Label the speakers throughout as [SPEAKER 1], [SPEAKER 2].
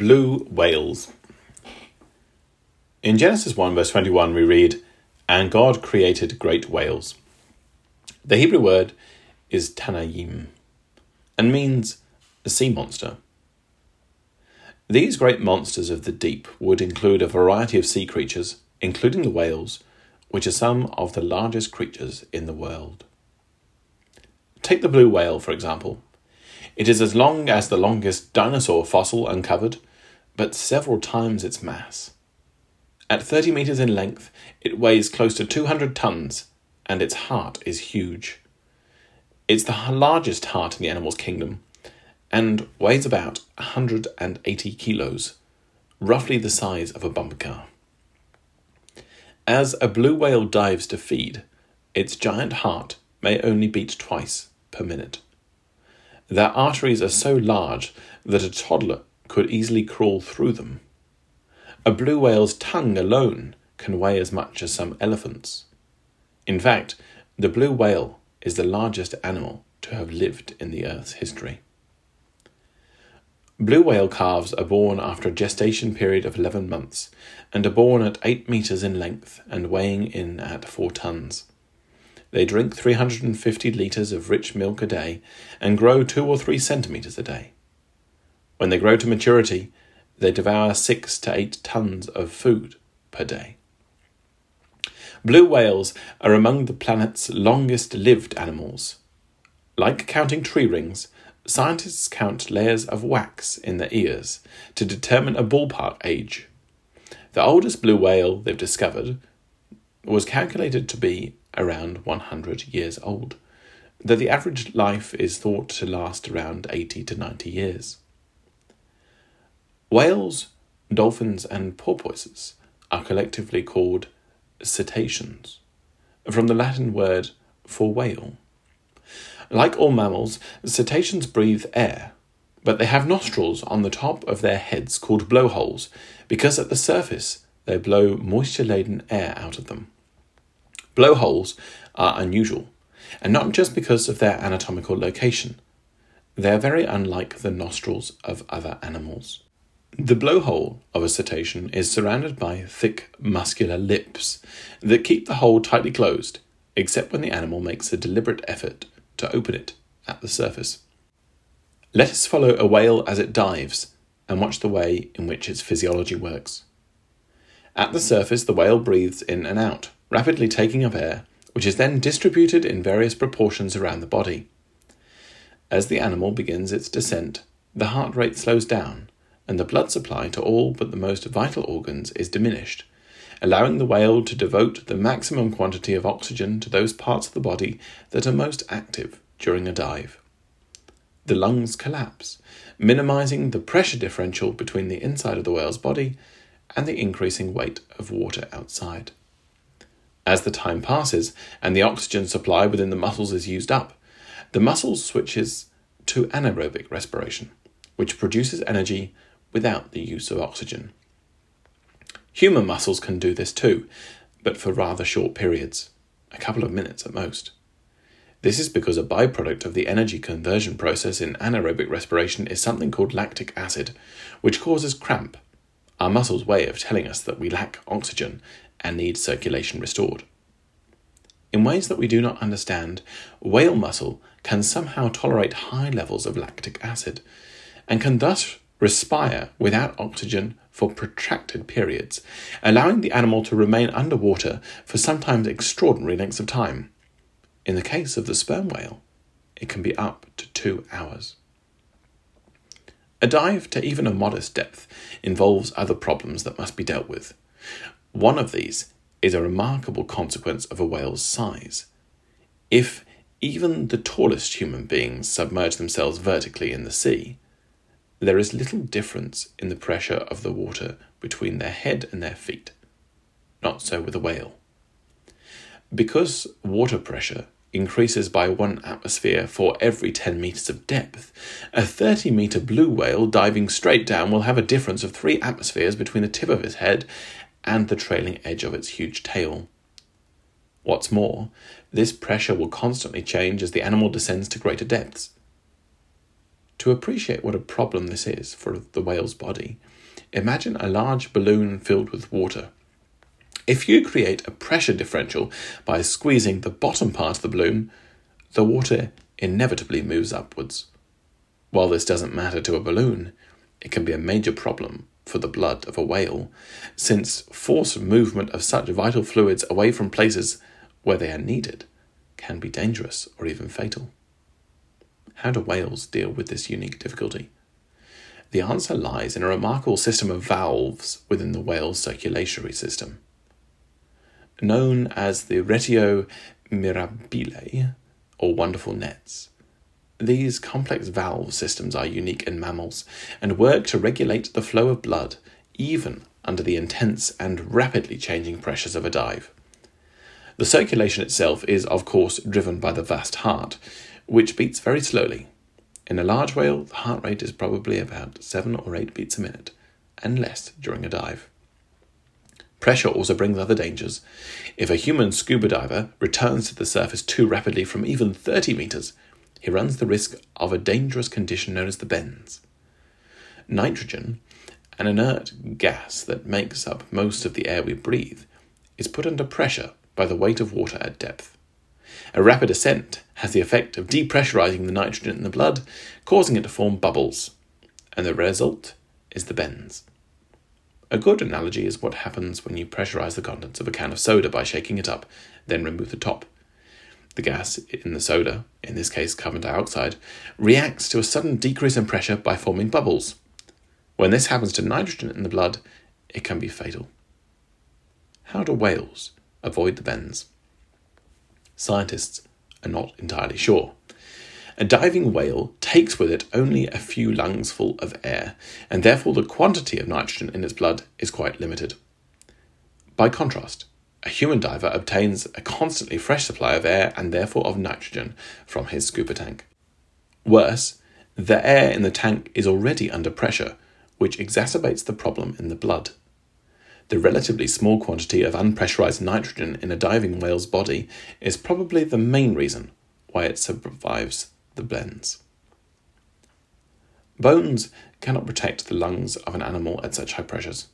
[SPEAKER 1] Blue whales. In Genesis 1, verse 21, we read, And God created great whales. The Hebrew word is tanniym and means a sea monster. These great monsters of the deep would include a variety of sea creatures, including the whales, which are some of the largest creatures in the world. Take the blue whale, for example. It is as long as the longest dinosaur fossil uncovered but several times its mass. At 30 metres in length, it weighs close to 200 tons, and its heart is huge. It's the largest heart in the animal's kingdom, and weighs about 180 kilos, roughly the size of a bumper car. As a blue whale dives to feed, its giant heart may only beat twice per minute. Their arteries are so large that a toddler could easily crawl through them. A blue whale's tongue alone can weigh as much as some elephants. In fact, the blue whale is the largest animal to have lived in the Earth's history. Blue whale calves are born after a gestation period of 11 months and are born at 8 metres in length and weighing in at 4 tons. They drink 350 litres of rich milk a day and grow 2 or 3 centimetres a day. When they grow to maturity, they devour six to eight tons of food per day. Blue whales are among the planet's longest lived animals. Like counting tree rings, scientists count layers of wax in their ears to determine a ballpark age. The oldest blue whale they've discovered was calculated to be around 100 years old, though the average life is thought to last around 80 to 90 years. Whales, dolphins, and porpoises are collectively called cetaceans, from the Latin word for whale. Like all mammals, cetaceans breathe air, but they have nostrils on the top of their heads called blowholes because at the surface they blow moisture laden air out of them. Blowholes are unusual, and not just because of their anatomical location. They are very unlike the nostrils of other animals. The blowhole of a cetacean is surrounded by thick, muscular lips that keep the hole tightly closed, except when the animal makes a deliberate effort to open it at the surface. Let us follow a whale as it dives and watch the way in which its physiology works. At the surface, the whale breathes in and out, rapidly taking up air, which is then distributed in various proportions around the body. As the animal begins its descent, the heart rate slows down and the blood supply to all but the most vital organs is diminished, allowing the whale to devote the maximum quantity of oxygen to those parts of the body that are most active during a dive. The lungs collapse, minimizing the pressure differential between the inside of the whale's body and the increasing weight of water outside. As the time passes and the oxygen supply within the muscles is used up, the muscle switches to anaerobic respiration, which produces energy without the use of oxygen. Human muscles can do this too, but for rather short periods, a couple of minutes at most. This is because a byproduct of the energy conversion process in anaerobic respiration is something called lactic acid, which causes cramp, our muscles' way of telling us that we lack oxygen and need circulation restored. In ways that we do not understand, whale muscle can somehow tolerate high levels of lactic acid and can thus respire without oxygen for protracted periods, allowing the animal to remain underwater for sometimes extraordinary lengths of time. In the case of the sperm whale, it can be up to two hours. A dive to even a modest depth involves other problems that must be dealt with. One of these is a remarkable consequence of a whale's size. If even the tallest human beings submerge themselves vertically in the sea, there is little difference in the pressure of the water between their head and their feet. Not so with a whale. Because water pressure increases by one atmosphere for every 10 meters of depth, a 30 meter blue whale diving straight down will have a difference of three atmospheres between the tip of its head and the trailing edge of its huge tail. What's more, this pressure will constantly change as the animal descends to greater depths. To appreciate what a problem this is for the whale's body, Imagine a large balloon filled with water. If you create a pressure differential by squeezing the bottom part of the balloon, the water inevitably moves upwards. While this doesn't matter to a balloon, it can be a major problem for the blood of a whale, since forced movement of such vital fluids away from places where they are needed can be dangerous or even fatal. How do whales deal with this unique difficulty? The answer lies in a remarkable system of valves within the whale's circulatory system. Known as the rete mirabile, or wonderful nets, these complex valve systems are unique in mammals and work to regulate the flow of blood, even under the intense and rapidly changing pressures of a dive. The circulation itself is, of course, driven by the vast heart, which beats very slowly. In a large whale, the heart rate is probably about 7 or 8 beats a minute, and less during a dive. Pressure also brings other dangers. If a human scuba diver returns to the surface too rapidly from even 30 meters, he runs the risk of a dangerous condition known as the bends. Nitrogen, an inert gas that makes up most of the air we breathe, is put under pressure by the weight of water at depth. A rapid ascent has the effect of depressurizing the nitrogen in the blood, causing it to form bubbles, and the result is the bends. A good analogy is what happens when you pressurize the contents of a can of soda by shaking it up, then remove the top. The gas in the soda, in this case carbon dioxide, reacts to a sudden decrease in pressure by forming bubbles. When this happens to nitrogen in the blood, it can be fatal. How do whales avoid the bends? Scientists are not entirely sure. A diving whale takes with it only a few lungs full of air, and therefore the quantity of nitrogen in its blood is quite limited. By contrast, a human diver obtains a constantly fresh supply of air and therefore of nitrogen from his scuba tank. Worse, the air in the tank is already under pressure, which exacerbates the problem in the blood. The relatively small quantity of unpressurized nitrogen in a diving whale's body is probably the main reason why it survives the bends. Bones cannot protect the lungs of an animal at such high pressures,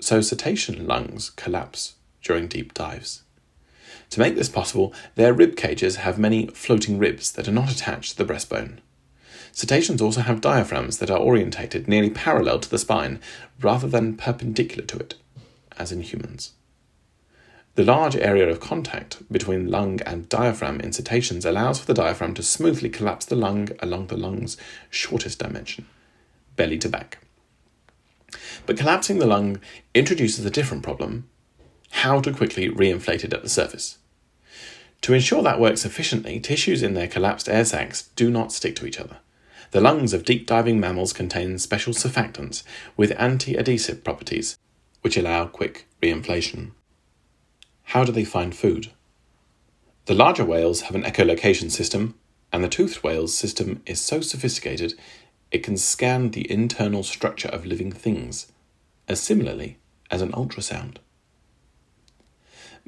[SPEAKER 1] so cetacean lungs collapse during deep dives. To make this possible, their rib cages have many floating ribs that are not attached to the breastbone. Cetaceans also have diaphragms that are orientated nearly parallel to the spine rather than perpendicular to it, as in humans. The large area of contact between lung and diaphragm in cetaceans allows for the diaphragm to smoothly collapse the lung along the lung's shortest dimension, belly to back. But collapsing the lung introduces a different problem how to quickly reinflate it at the surface. To ensure that works efficiently, tissues in their collapsed air sacs do not stick to each other. The lungs of deep diving mammals contain special surfactants with anti adhesive properties, which allow quick reinflation. How do they find food? The larger whales have an echolocation system, and the toothed whale's system is so sophisticated it can scan the internal structure of living things, as similarly as an ultrasound.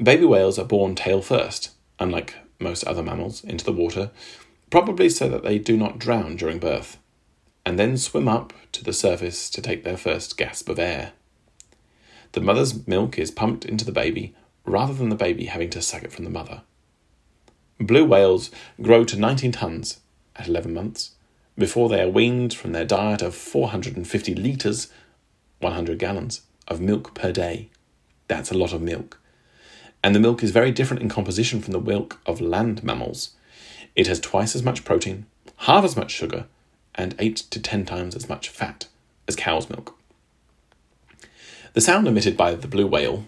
[SPEAKER 1] Baby whales are born tail first, unlike most other mammals, into the water, probably so that they do not drown during birth, and then swim up to the surface to take their first gasp of air. The mother's milk is pumped into the baby rather than the baby having to suck it from the mother. Blue whales grow to 19 tons at 11 months before they are weaned from their diet of 450 litres, 100 gallons, of milk per day. That's a lot of milk and the milk is very different in composition from the milk of land mammals. It has twice as much protein, half as much sugar, and 8 to 10 times as much fat as cow's milk. The sound emitted by the blue whale,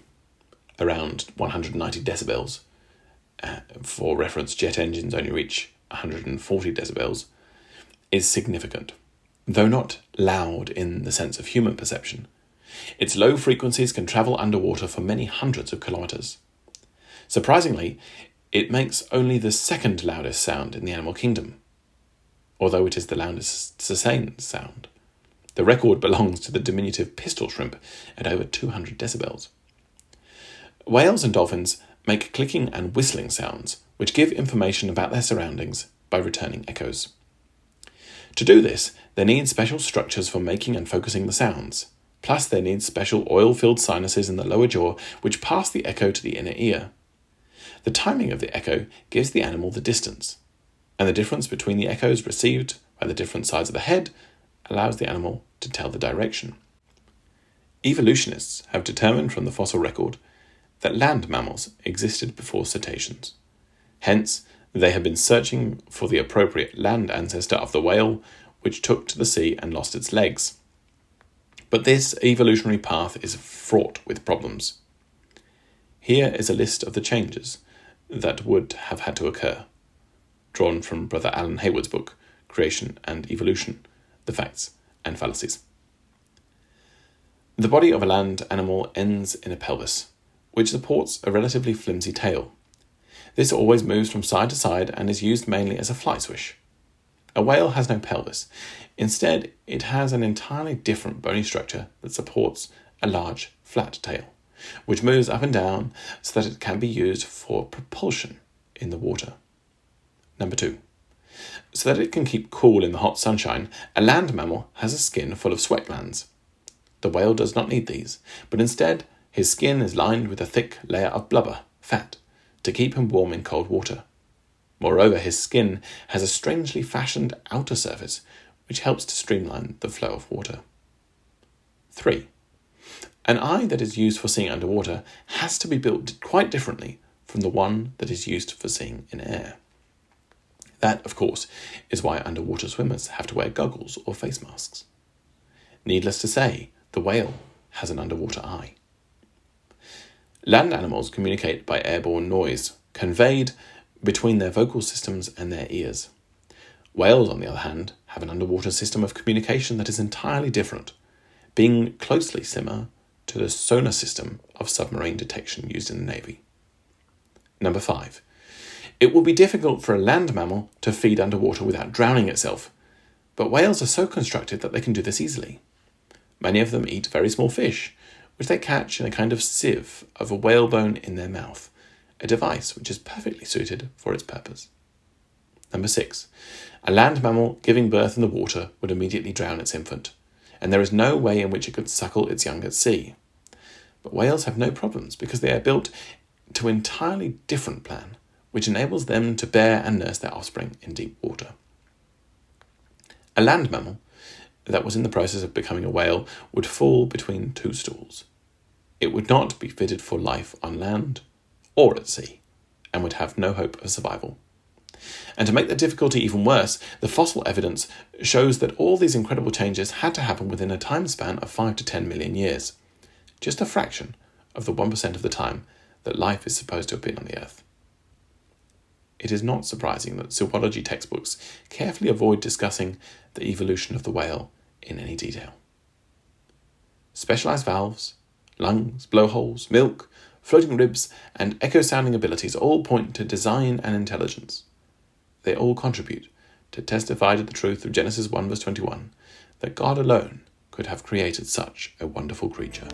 [SPEAKER 1] around 190 decibels, uh, for reference, jet engines only reach 140 decibels, is significant, though not loud in the sense of human perception. Its low frequencies can travel underwater for many hundreds of kilometers. Surprisingly, it makes only the second loudest sound in the animal kingdom, although it is the loudest sustained sound. The record belongs to the diminutive pistol shrimp at over 200 decibels. Whales and dolphins make clicking and whistling sounds, which give information about their surroundings by returning echoes. To do this, they need special structures for making and focusing the sounds, Plus, they need special oil filled sinuses in the lower jaw which pass the echo to the inner ear. The timing of the echo gives the animal the distance, and the difference between the echoes received by the different sides of the head allows the animal to tell the direction. Evolutionists have determined from the fossil record that land mammals existed before cetaceans. Hence, they have been searching for the appropriate land ancestor of the whale, which took to the sea and lost its legs. But this evolutionary path is fraught with problems. Here is a list of the changes that would have had to occur, drawn from Brother Alan Hayward's book, Creation and Evolution The Facts and Fallacies. The body of a land animal ends in a pelvis, which supports a relatively flimsy tail. This always moves from side to side and is used mainly as a fly swish. A whale has no pelvis. Instead, it has an entirely different bony structure that supports a large, flat tail, which moves up and down so that it can be used for propulsion in the water. Number two. So that it can keep cool in the hot sunshine, a land mammal has a skin full of sweat glands. The whale does not need these, but instead, his skin is lined with a thick layer of blubber, fat, to keep him warm in cold water. Moreover, his skin has a strangely fashioned outer surface which helps to streamline the flow of water. 3. An eye that is used for seeing underwater has to be built quite differently from the one that is used for seeing in air. That, of course, is why underwater swimmers have to wear goggles or face masks. Needless to say, the whale has an underwater eye. Land animals communicate by airborne noise, conveyed between their vocal systems and their ears. Whales, on the other hand, have an underwater system of communication that is entirely different, being closely similar to the sonar system of submarine detection used in the Navy. Number 5. It will be difficult for a land mammal to feed underwater without drowning itself, but whales are so constructed that they can do this easily. Many of them eat very small fish, which they catch in a kind of sieve of a whalebone in their mouth, a device which is perfectly suited for its purpose. Number six, a land mammal giving birth in the water would immediately drown its infant, and there is no way in which it could suckle its young at sea. But whales have no problems because they are built to an entirely different plan, which enables them to bear and nurse their offspring in deep water. A land mammal that was in the process of becoming a whale would fall between two stools. It would not be fitted for life on land or at sea, and would have no hope of survival. And to make the difficulty even worse, the fossil evidence shows that all these incredible changes had to happen within a time span of 5 to 10 million years, just a fraction of the 1% of the time that life is supposed to have been on the Earth. It is not surprising that zoology textbooks carefully avoid discussing the evolution of the whale in any detail. Specialized valves, lungs, blowholes, milk, floating ribs, and echo sounding abilities all point to design and intelligence. They all contribute to testify to the truth of Genesis 1 verse 21 that God alone could have created such a wonderful creature.